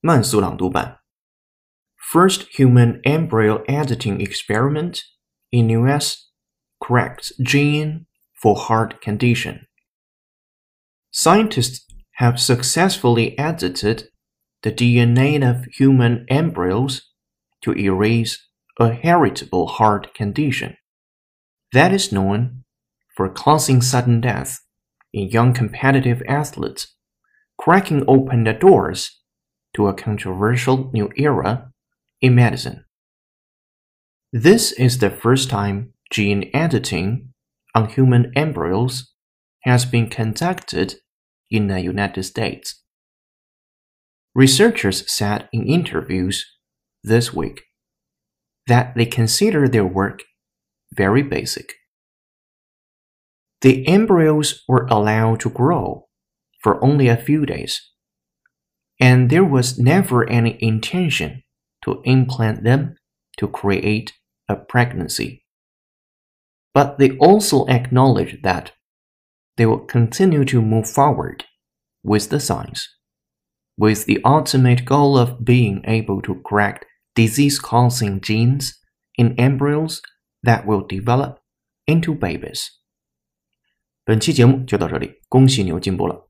慢速朗读版。First human embryo editing experiment in U.S. corrects gene for heart condition. Scientists have successfully edited the DNA of human embryos to erase a heritable heart condition that is known for causing sudden death in young competitive athletes, cracking open the doors to a controversial new era in medicine. This is the first time gene editing on human embryos has been conducted in the United States. Researchers said in interviews this week that they consider their work very basic. The embryos were allowed to grow for only a few days, and there was never any intention to implant them to create a pregnancy. But they also acknowledged that they will continue to move forward with the science, with the ultimate goal of being able to correct disease causing genes in embryos that will develop into babies. 本期节目就到这里，恭喜你又进步了。